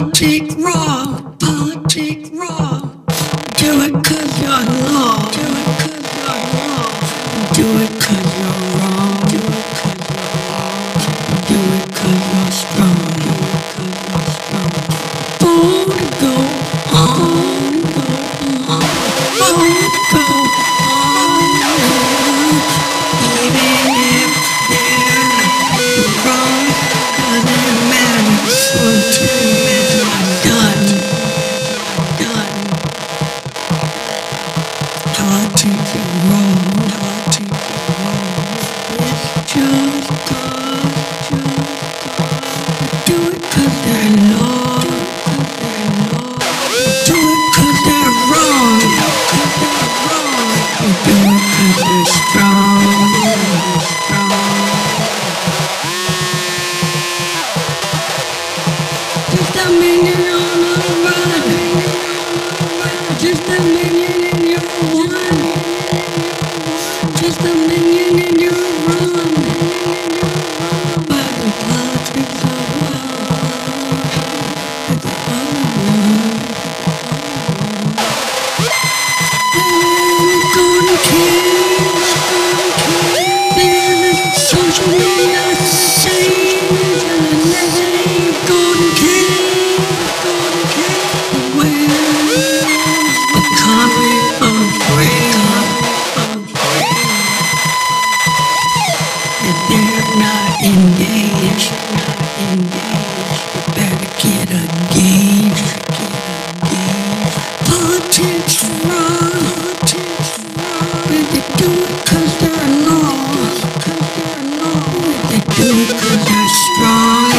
Politic raw, politic raw. Do it cause you're law. Do it cause you're law. Do it do cause they're strong.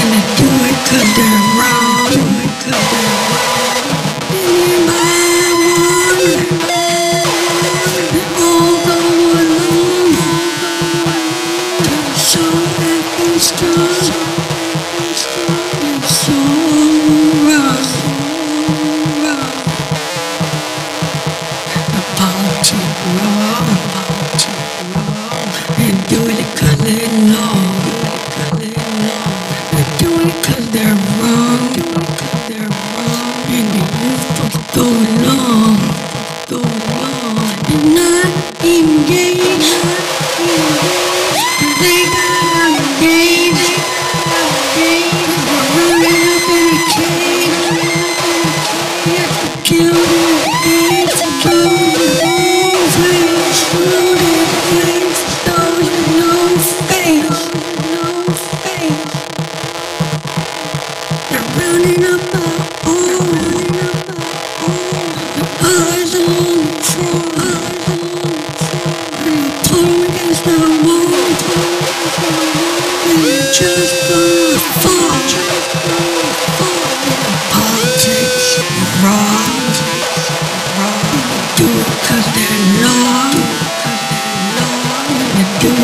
And I do cause they're wrong. We know.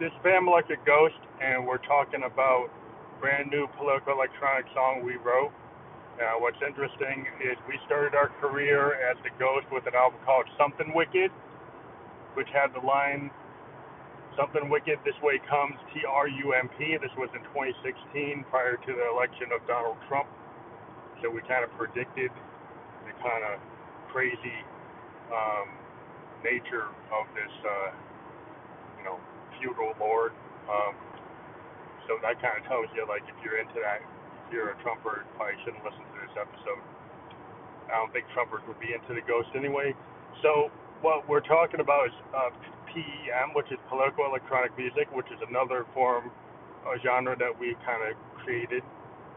this Fam Like a Ghost, and we're talking about brand new political electronic song we wrote. Uh, what's interesting is we started our career as the Ghost with an album called Something Wicked, which had the line Something Wicked This Way Comes T R U M P. This was in 2016 prior to the election of Donald Trump. So we kind of predicted the kind of crazy um, nature of this, uh, you know, you, Lord. Um, so that kind of tells you, like, if you're into that, if you're a Trumper, you probably shouldn't listen to this episode. I don't think Trumpers would be into the ghost anyway. So what we're talking about is uh, PEM, which is political electronic music, which is another form, a genre that we kind of created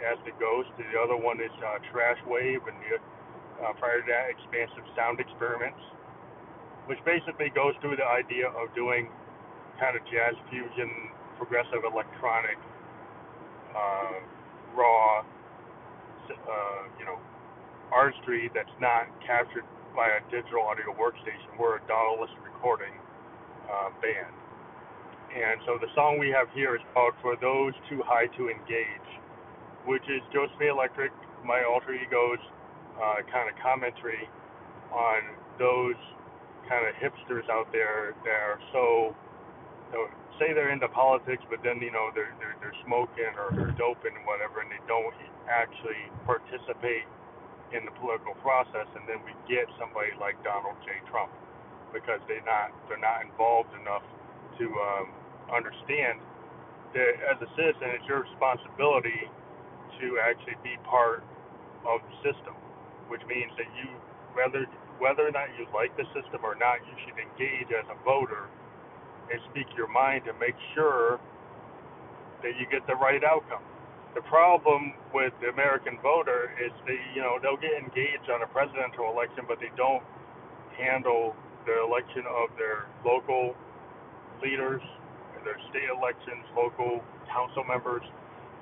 as the ghost. The other one is uh, Trash Wave, and the, uh, prior to that, Expansive Sound Experiments, which basically goes through the idea of doing kind of jazz fusion, progressive electronic, uh, raw, uh, you know, artistry that's not captured by a digital audio workstation. We're a DAW-less recording uh, band. And so the song we have here is called For Those Too High to Engage, which is Josephine Electric, my alter ego's uh, kind of commentary on those kind of hipsters out there that are so, know, say they're into politics, but then, you know, they're, they're, they're smoking or they're doping and whatever, and they don't actually participate in the political process, and then we get somebody like Donald J. Trump because they're not they're not involved enough to um, understand that as a citizen, it's your responsibility to actually be part of the system, which means that you whether whether or not you like the system or not, you should engage as a voter and speak your mind to make sure that you get the right outcome the problem with the American voter is they, you know, they'll get engaged on a presidential election, but they don't handle the election of their local leaders, and their state elections, local council members.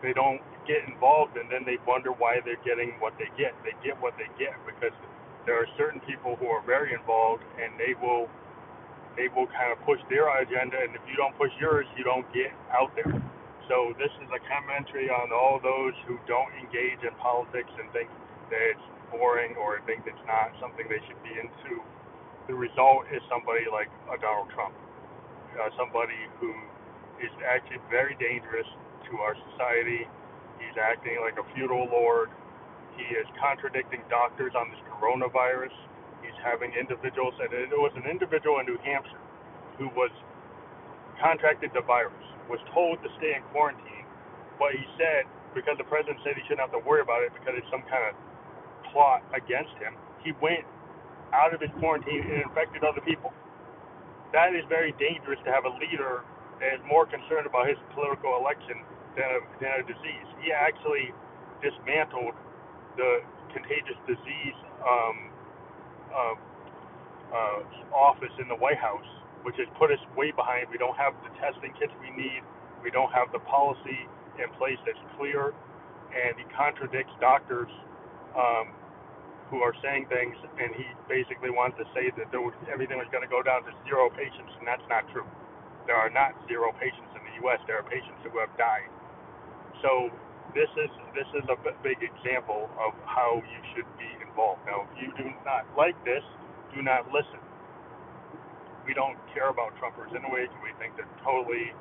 They don't get involved, and then they wonder why they're getting what they get. They get what they get because there are certain people who are very involved, and they will they will kind of push their agenda, and if you don't push yours, you don't get out there. So this is a commentary on all those who don't engage in politics and think that it's boring or think it's not something they should be into. The result is somebody like a Donald Trump, uh, somebody who is actually very dangerous to our society. He's acting like a feudal lord. He is contradicting doctors on this coronavirus. He's having individuals, and it was an individual in New Hampshire who was contracted the virus was told to stay in quarantine, but he said because the president said he shouldn't have to worry about it because it's some kind of plot against him, he went out of his quarantine and infected other people. That is very dangerous to have a leader that is more concerned about his political election than a, than a disease. He actually dismantled the contagious disease um, uh, uh, office in the White House which has put us way behind. We don't have the testing kits we need. We don't have the policy in place that's clear, and he contradicts doctors um, who are saying things, and he basically wants to say that there was, everything was going to go down to zero patients, and that's not true. There are not zero patients in the U.S. There are patients who have died. So this is this is a big example of how you should be involved. Now, if you do not like this, do not listen we don't care about Trumpers anyway. We think they're totally,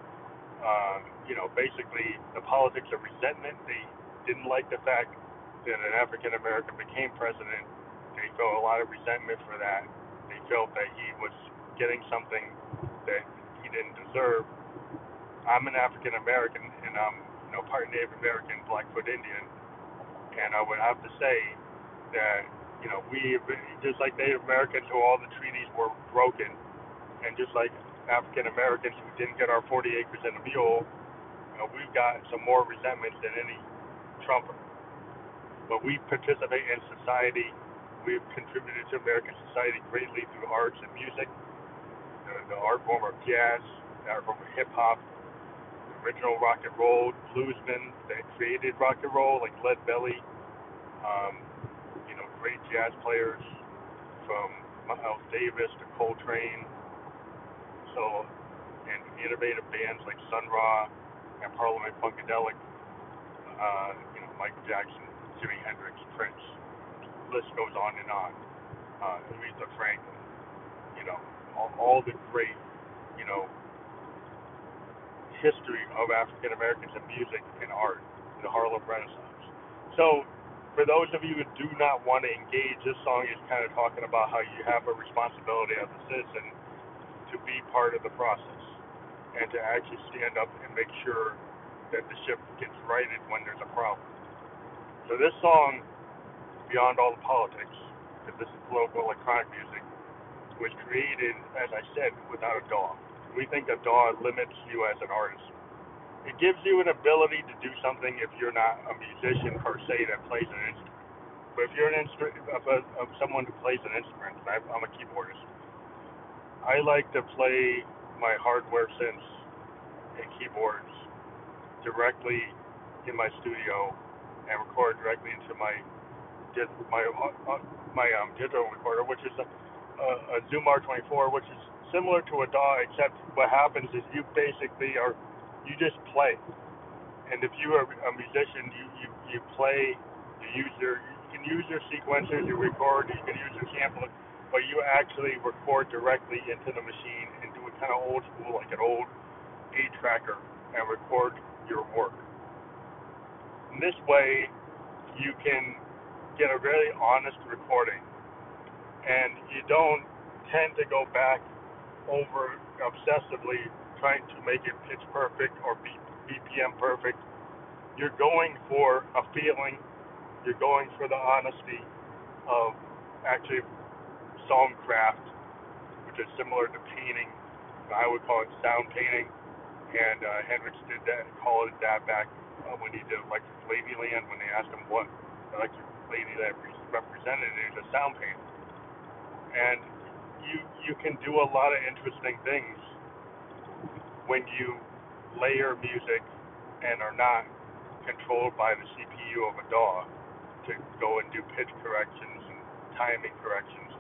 uh, you know, basically the politics of resentment. They didn't like the fact that an African American became president. They felt a lot of resentment for that. They felt that he was getting something that he didn't deserve. I'm an African American and I'm, you know, part Native American, Blackfoot Indian, and I would have to say that, you know, we just like Native Americans, who all the treaties were broken and just like African Americans who didn't get our 40 acres and a mule, you know, we've got some more resentment than any Trumper. But we participate in society. We've contributed to American society greatly through arts and music, the, the art form of jazz, the art form of hip hop, original rock and roll, bluesmen that created rock and roll, like Lead Belly, um, great jazz players from Miles Davis to Coltrane, so, and innovative bands like Sun Ra and Parliament Funkadelic, uh, you know, Michael Jackson, Jimi Hendrix, Prince. The list goes on and on. Uh, Aretha Franklin, you know, all, all the great, you know, history of African Americans in music and art, the Harlem Renaissance. So, for those of you who do not want to engage, this song is kind of talking about how you have a responsibility as a citizen to be part of the process and to actually stand up and make sure that the ship gets righted when there's a problem. So this song, beyond all the politics, because this is local electronic music, was created, as I said, without a DAW. We think a DAW limits you as an artist. It gives you an ability to do something if you're not a musician per se that plays an instrument. But if you're an instrument of, a, of someone who plays an instrument, I, I'm a keyboardist. I like to play my hardware synths and keyboards directly in my studio and record directly into my my uh, my um, digital recorder, which is a, a, a Zoom R24, which is similar to a DAW, except what happens is you basically are you just play. And if you are a musician, you you, you play, you use your you can use your sequencers, you record, you can use your sampler, but you actually record directly into the machine and do it kind of old school, like an old eight tracker, and record your work. In this way, you can get a very honest recording, and you don't tend to go back over obsessively trying to make it pitch perfect or BPM perfect. You're going for a feeling. You're going for the honesty of actually songcraft, which is similar to painting. I would call it sound painting and uh, Hendrix did that, call it that back uh, when he did Electric Ladyland, when they asked him what Electric Ladyland represented, was a sound painting. And you you can do a lot of interesting things when you layer music and are not controlled by the CPU of a DAW to go and do pitch corrections and timing corrections.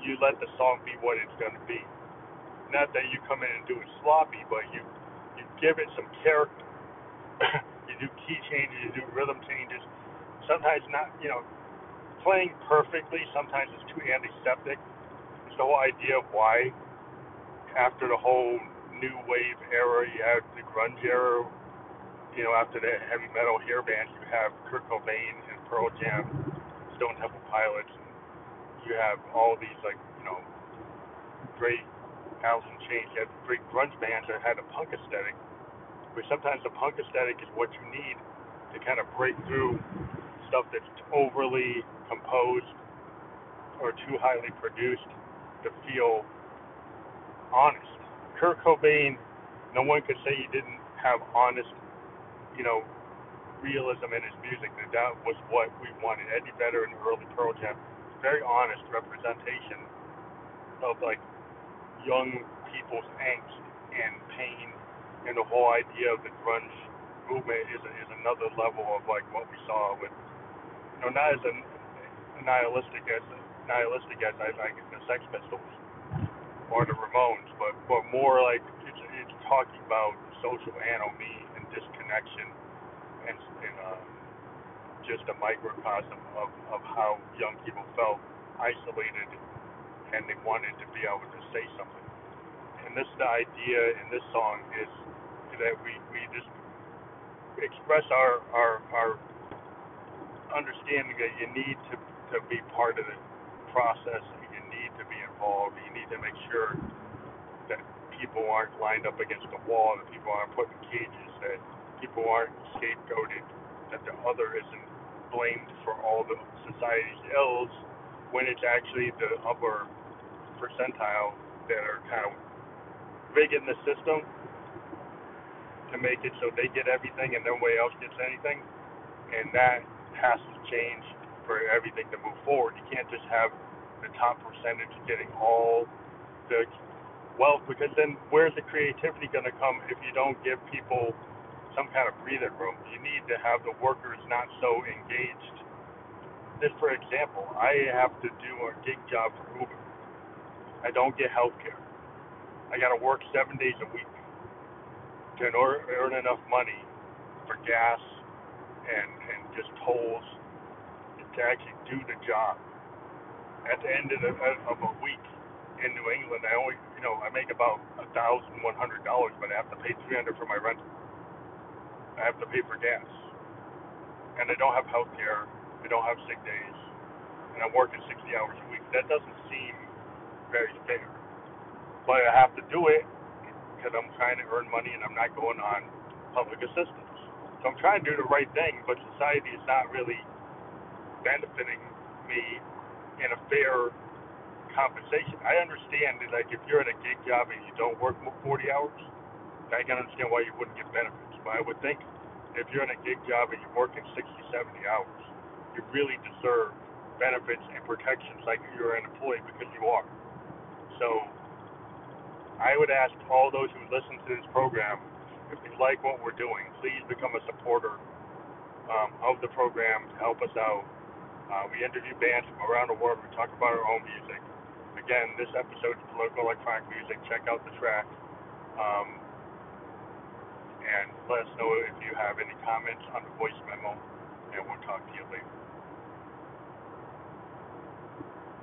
You let the song be what it's going to be. Not that you come in and do it sloppy, but you you give it some character. you do key changes, you do rhythm changes. Sometimes not, you know, playing perfectly. Sometimes it's too antiseptic. It's the whole idea of why, after the whole new wave era, you have the grunge era. You know, after the heavy metal hair bands, you have Kurt Cobain and Pearl Jam, Stone Temple Pilots. And you have all these like, you know, great Alice Chains. You have great grunge bands that had a punk aesthetic but sometimes the punk aesthetic is what you need to kind of break through stuff that's overly composed or too highly produced to feel honest. Kurt Cobain, no one could say he didn't have honest, you know, realism in his music. That that was what we wanted. Eddie Vedder and early Pearl Jam, very honest representation of like young people's angst and pain and the whole idea of the grunge movement is is another level of like what we saw with you know not as a nihilistic as nihilistic as I like the Sex Pistols or the Ramones, but but more like it's it's talking about social anomie and disconnection and and uh, just a microcosm of of how young people felt isolated and they wanted to be able to say something. And this the idea in this song is that we, we just express our, our our understanding that you need to, to be part of the process, you need to be involved, you need to make sure that people aren't lined up against the wall, that people aren't put in cages, that people aren't scapegoated, that the other isn't blamed for all the society's ills when it's actually the upper percentile that are kind of big in the system to make it so they get everything and nobody else gets anything. And that has to change for everything to move forward. You can't just have the top percentage getting all the wealth because then where's the creativity going to come if you don't give people some kind of breathing room? You need to have the workers not so engaged. Just for example, I have to do a gig job for Uber. I don't get health care. I got to work seven days a week to earn enough money for gas and and just tolls to actually do the job. At the end of, the, of a week in New England, I only you know I make about a thousand one hundred dollars, but I have to pay three hundred for my rent. I have to pay for gas, and I don't have health care. I don't have sick days, and I'm working sixty hours a week. That doesn't seem very fair, but I have to do it because I'm trying to earn money and I'm not going on public assistance. So I'm trying to do the right thing, but society is not really benefiting me in a fair compensation. I understand that, like, if you're at a gig job and you don't work 40 hours, I can understand why you wouldn't get benefits. But I would think if you're in a gig job and you're working 60, 70 hours, you really deserve benefits and protections like you're an employee because you are. So I would ask all those who listen to this program, if you like what we're doing, please become a supporter um, of the program to help us out. Uh, we interview bands from around the world. We talk about our own music. Again, this episode is political electronic music. Check out the track. Um, and let us know if you have any comments on the voice memo, and we'll talk to you later.